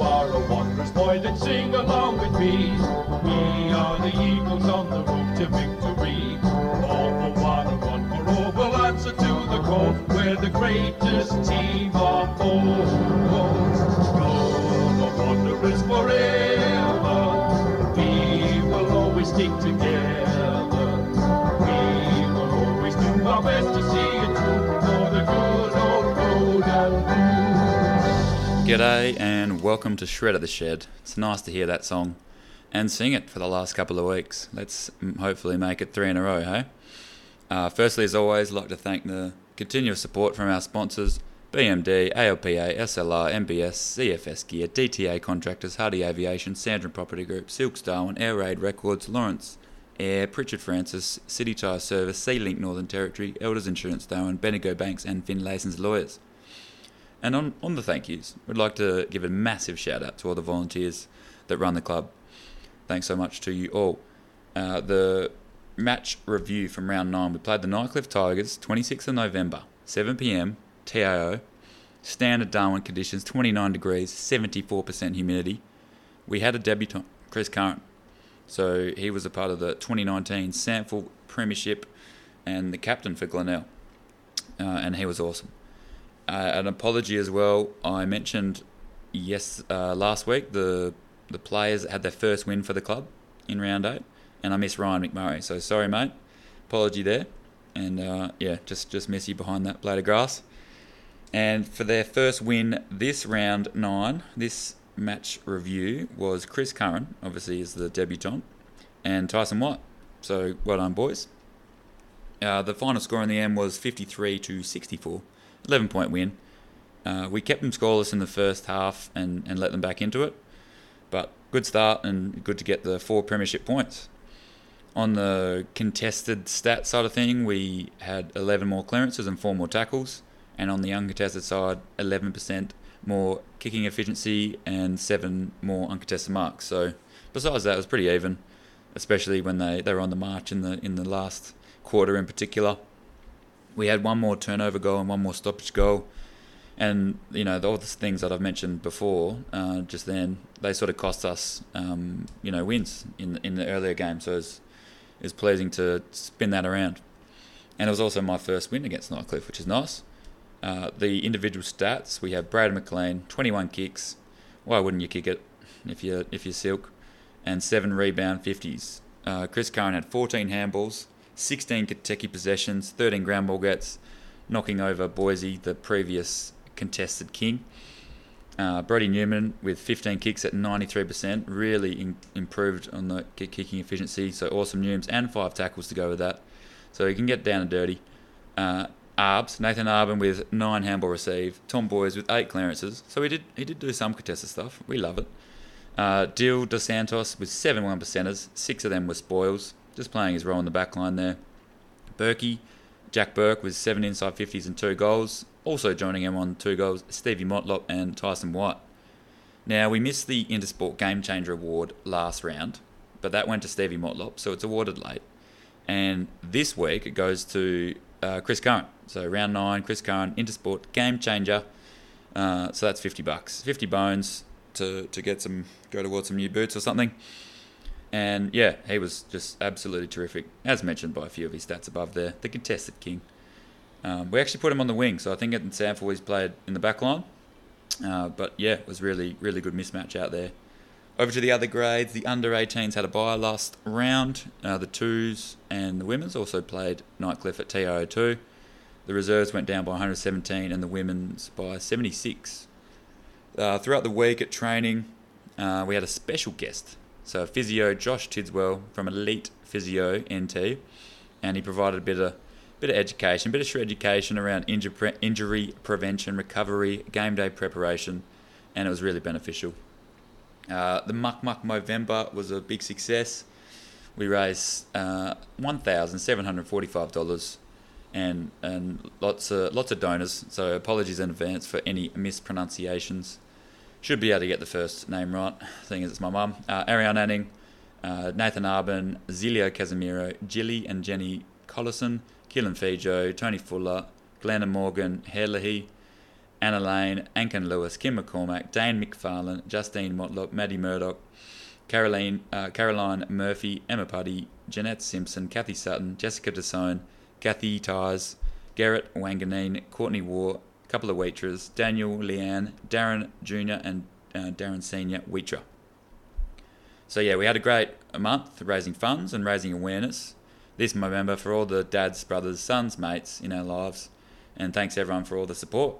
are a wondrous boy, then sing along with me. We are the Eagles on the road to victory. All for one and one for all will answer to the call. We're the greatest team of all. Go, the wonder is forever. We will always stick together. We will always do our best to see it through for the good old road and blue. G'day and welcome to Shred of the Shed. It's nice to hear that song and sing it for the last couple of weeks. Let's hopefully make it three in a row, hey? Uh, firstly, as always, I'd like to thank the continuous support from our sponsors BMD, ALPA, SLR, MBS, CFS Gear, DTA Contractors, Hardy Aviation, Sandrin Property Group, Silks Darwin, Air Raid Records, Lawrence Air, Pritchard Francis, City Tire Service, Sea Link Northern Territory, Elders Insurance Darwin, Bendigo Banks, and Finlayson's Lawyers. And on, on the thank yous, we'd like to give a massive shout out to all the volunteers that run the club. Thanks so much to you all. Uh, the match review from round nine, we played the Nightcliff Tigers, 26th of November, 7 pm, TIO, standard Darwin conditions, 29 degrees, 74% humidity. We had a debutant, Chris Curran. So he was a part of the 2019 SANFL Premiership and the captain for Glenelg. Uh, and he was awesome. Uh, an apology as well. I mentioned yes uh, last week the the players had their first win for the club in round eight, and I miss Ryan McMurray. So sorry, mate. Apology there, and uh, yeah, just just miss you behind that blade of grass. And for their first win this round nine, this match review was Chris Curran, obviously is the debutant, and Tyson White. So well done, boys. Uh, the final score in the end was 53 to 64. 11 point win. Uh, we kept them scoreless in the first half and, and let them back into it. But good start and good to get the four premiership points. On the contested stat side of thing, we had 11 more clearances and four more tackles. And on the uncontested side, 11% more kicking efficiency and seven more uncontested marks. So besides that, it was pretty even, especially when they, they were on the march in the in the last quarter in particular we had one more turnover goal and one more stoppage goal. And, you know, all the things that I've mentioned before, uh, just then, they sort of cost us, um, you know, wins in, in the earlier game. So it's, it's pleasing to spin that around. And it was also my first win against Nightcliff, which is nice. Uh, the individual stats, we have Brad McLean, 21 kicks. Why wouldn't you kick it if you're, if you're silk? And seven rebound 50s. Uh, Chris Curran had 14 handballs, 16 contested possessions, 13 ground ball gets, knocking over Boise, the previous contested king. Uh, Brody Newman with 15 kicks at 93%, really in, improved on the kicking efficiency. So awesome Newms and five tackles to go with that. So he can get down and dirty. Uh, Arbs, Nathan Arben with nine handball received. Tom Boys with eight clearances. So he did he did do some contested stuff. We love it. Uh, Dill Dos Santos with seven one percenters. Six of them were spoils just playing his role in the back line there. Berkey, Jack Burke with seven inside 50s and two goals. Also joining him on two goals, Stevie Motlop and Tyson White. Now, we missed the Intersport Game Changer Award last round, but that went to Stevie Motlop, so it's awarded late. And this week it goes to uh, Chris Curran. So round nine, Chris Curran, Intersport Game Changer. Uh, so that's 50 bucks. 50 bones to, to get some, go towards some new boots or something. And yeah, he was just absolutely terrific, as mentioned by a few of his stats above there. The contested king. Um, we actually put him on the wing, so I think at SANFL he's played in the back line. Uh, but yeah, it was really, really good mismatch out there. Over to the other grades, the under 18s had a bye last round. Uh, the twos and the women's also played Nightcliff at TO2. The reserves went down by 117 and the women's by 76. Uh, throughout the week at training, uh, we had a special guest so physio Josh Tidswell from Elite Physio NT, and he provided a bit of bit of education, bit of education around injury, pre- injury prevention, recovery, game day preparation, and it was really beneficial. Uh, the Muk Muk Movember was a big success. We raised uh, one thousand seven hundred forty-five dollars, and and lots of lots of donors. So apologies in advance for any mispronunciations. Should be able to get the first name right, seeing as it's my mum. Uh, Ariane Anning, uh, Nathan Arben, Zilio Casemiro, Jilly and Jenny Collison, Keelan Fijo, Tony Fuller, Glenn Morgan, Herlihy, Anna Lane, Ankin Lewis, Kim McCormack, Dane McFarlane, Justine Motlop, Maddie Murdoch, Caroline, uh, Caroline Murphy, Emma Putty, Jeanette Simpson, Kathy Sutton, Jessica DeSone, Kathy Tyres, Garrett Wanganine, Courtney War, couple of waitress, Daniel Leanne, Darren Jr. and uh, Darren Senior Wheatra. So yeah, we had a great month raising funds and raising awareness. This November for all the dads, brothers, sons, mates in our lives, and thanks everyone for all the support.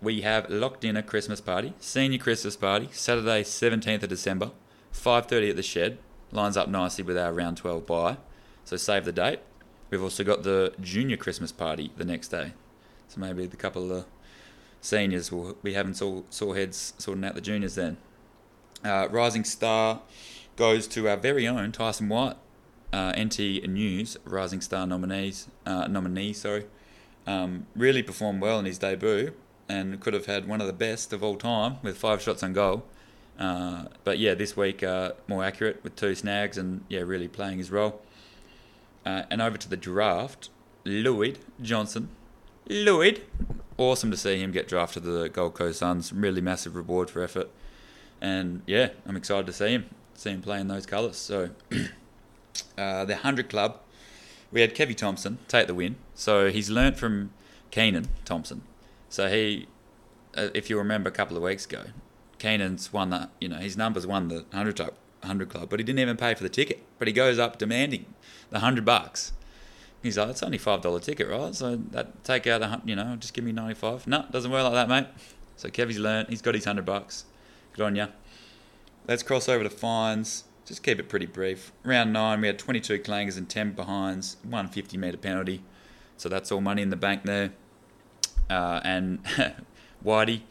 We have locked in a Christmas party, senior Christmas party, Saturday, 17th of December, 5:30 at the shed. Lines up nicely with our round 12 bye, so save the date. We've also got the junior Christmas party the next day, so maybe the couple of the seniors will be having sore, sore heads sorting out the juniors then. Uh, Rising Star goes to our very own Tyson White, uh, NT News Rising Star nominees uh, nominee. Sorry, um, really performed well in his debut and could have had one of the best of all time with five shots on goal. Uh, but yeah, this week uh, more accurate with two snags and yeah, really playing his role. Uh, and over to the draft, Lloyd Johnson. Lloyd, awesome to see him get drafted to the Gold Coast Suns. Really massive reward for effort and yeah, I'm excited to see him, see him play in those colours. So uh, the hundred club, we had Kevy Thompson take the win. So he's learnt from Keenan Thompson. So he, uh, if you remember a couple of weeks ago, Keenan's won the, you know, his numbers won the hundred club, hundred club, but he didn't even pay for the ticket. But he goes up demanding the hundred bucks. He's like, it's only five dollar ticket, right? So that take out a, hundred. you know, just give me ninety five. No, doesn't work like that, mate. So Kevy's learnt. He's got his hundred bucks. Good on ya. Let's cross over to fines. Just keep it pretty brief. Round nine, we had 22 clangers and 10 behinds, one 50 metre penalty. So that's all money in the bank there. Uh, and Whitey,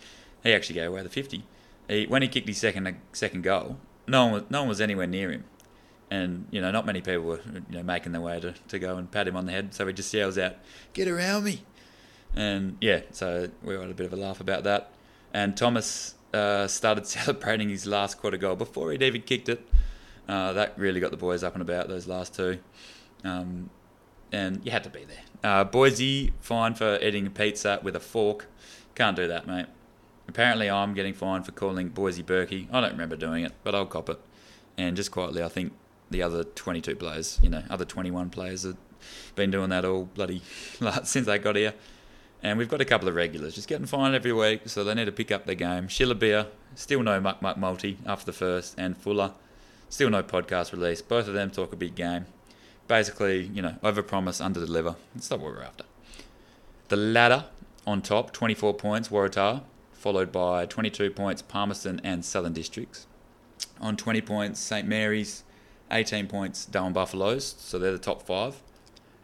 he actually gave away the 50. He, when he kicked his second second goal, no one was, no one was anywhere near him. And, you know, not many people were you know, making their way to, to go and pat him on the head. So he just yells out, Get around me. And yeah, so we had a bit of a laugh about that. And Thomas uh, started celebrating his last quarter goal before he'd even kicked it. Uh, that really got the boys up and about those last two. Um, and you had to be there. Uh, Boise fined for eating a pizza with a fork. Can't do that, mate. Apparently, I'm getting fined for calling Boise Berkey. I don't remember doing it, but I'll cop it. And just quietly, I think the other 22 players, you know, other 21 players have been doing that all bloody since they got here. And we've got a couple of regulars just getting fined every week, so they need to pick up their game. Schiller still no Muk Muk Multi after the first, and Fuller, still no podcast release. Both of them talk a big game. Basically, you know, overpromise, underdeliver. That's not what we're after. The ladder on top, 24 points, Waratah, followed by 22 points, Palmerston and Southern Districts. On 20 points, St Mary's, 18 points, Darwin Buffaloes, so they're the top five.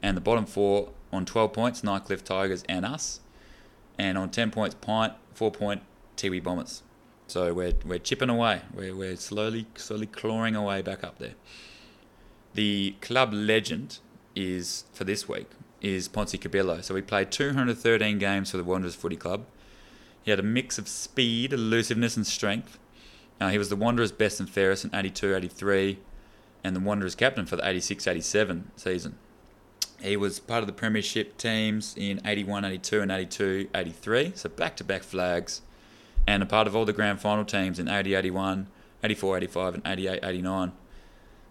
And the bottom four on 12 points, Nightcliff Tigers and us. And on 10 points, Pint, 4 point, Tiwi Bombers. So we're, we're chipping away. We're, we're slowly, slowly clawing away back up there. The club legend is, for this week, is Ponce Cabello. So he played 213 games for the Wanderers Footy Club. He had a mix of speed, elusiveness, and strength. Uh, he was the Wanderers' best and fairest in 82 83, and the Wanderers' captain for the 86 87 season. He was part of the Premiership teams in 81, 82, and 82, 83. So back to back flags. And a part of all the grand final teams in 80, 81, 84, 85, and 88, 89.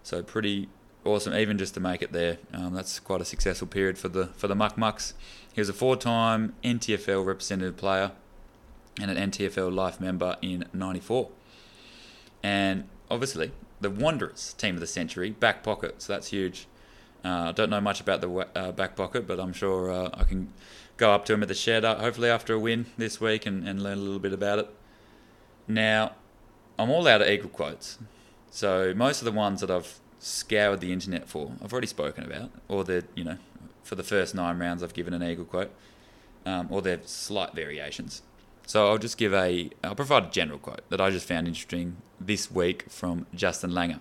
So pretty awesome, even just to make it there. Um, that's quite a successful period for the for the Muk Muks. He was a four-time NTFL representative player and an NTFL life member in '94. And obviously, the Wanderers team of the century, back pocket. So that's huge. I uh, don't know much about the uh, back pocket, but I'm sure uh, I can go up to him at the shed, uh, hopefully after a win this week, and, and learn a little bit about it. Now, I'm all out of eagle quotes. So most of the ones that I've scoured the internet for, I've already spoken about, or the you know, for the first nine rounds, I've given an eagle quote, um, or they're slight variations. So I'll just give a, I'll provide a general quote that I just found interesting this week from Justin Langer.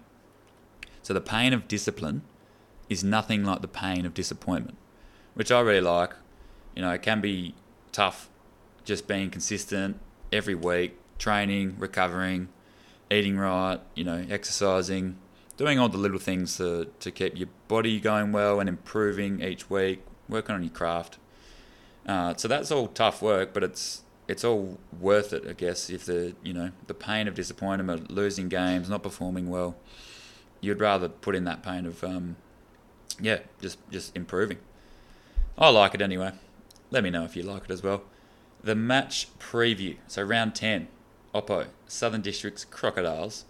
So the pain of discipline is nothing like the pain of disappointment, which I really like. You know, it can be tough just being consistent every week, training, recovering, eating right, you know, exercising, doing all the little things to, to keep your body going well and improving each week, working on your craft. Uh, so that's all tough work, but it's it's all worth it, I guess. If the you know the pain of disappointment, losing games, not performing well, you'd rather put in that pain of um, yeah, just just improving. I like it anyway. Let me know if you like it as well. The match preview. So round ten, Oppo Southern Districts Crocodiles,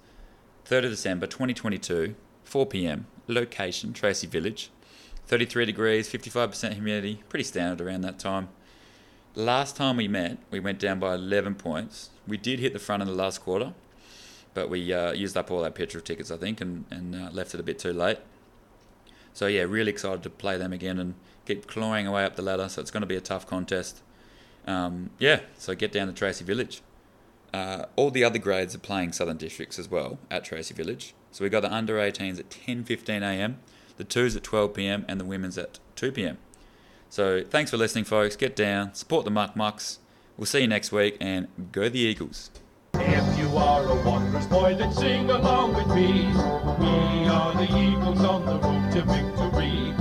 third of December, twenty twenty two, four p.m. Location Tracy Village. 33 degrees, 55% humidity, pretty standard around that time. Last time we met, we went down by 11 points. We did hit the front in the last quarter, but we uh, used up all our petrol tickets, I think, and, and uh, left it a bit too late. So, yeah, really excited to play them again and keep clawing away up the ladder. So, it's going to be a tough contest. Um, yeah, so get down to Tracy Village. Uh, all the other grades are playing Southern Districts as well at Tracy Village. So, we've got the under 18s at 10:15 a.m the twos at 12 pm, and the women's at 2 pm. So thanks for listening, folks. Get down, support the Muk Muks. We'll see you next week, and go the Eagles. If you are a wondrous boy, then sing along with me. We are the Eagles on the road to victory.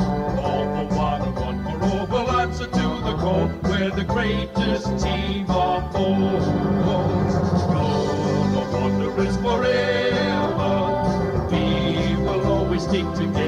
All for one one for all we'll answer to the call. We're the greatest team of all. Go, the Wanderers forever. We will always stick together.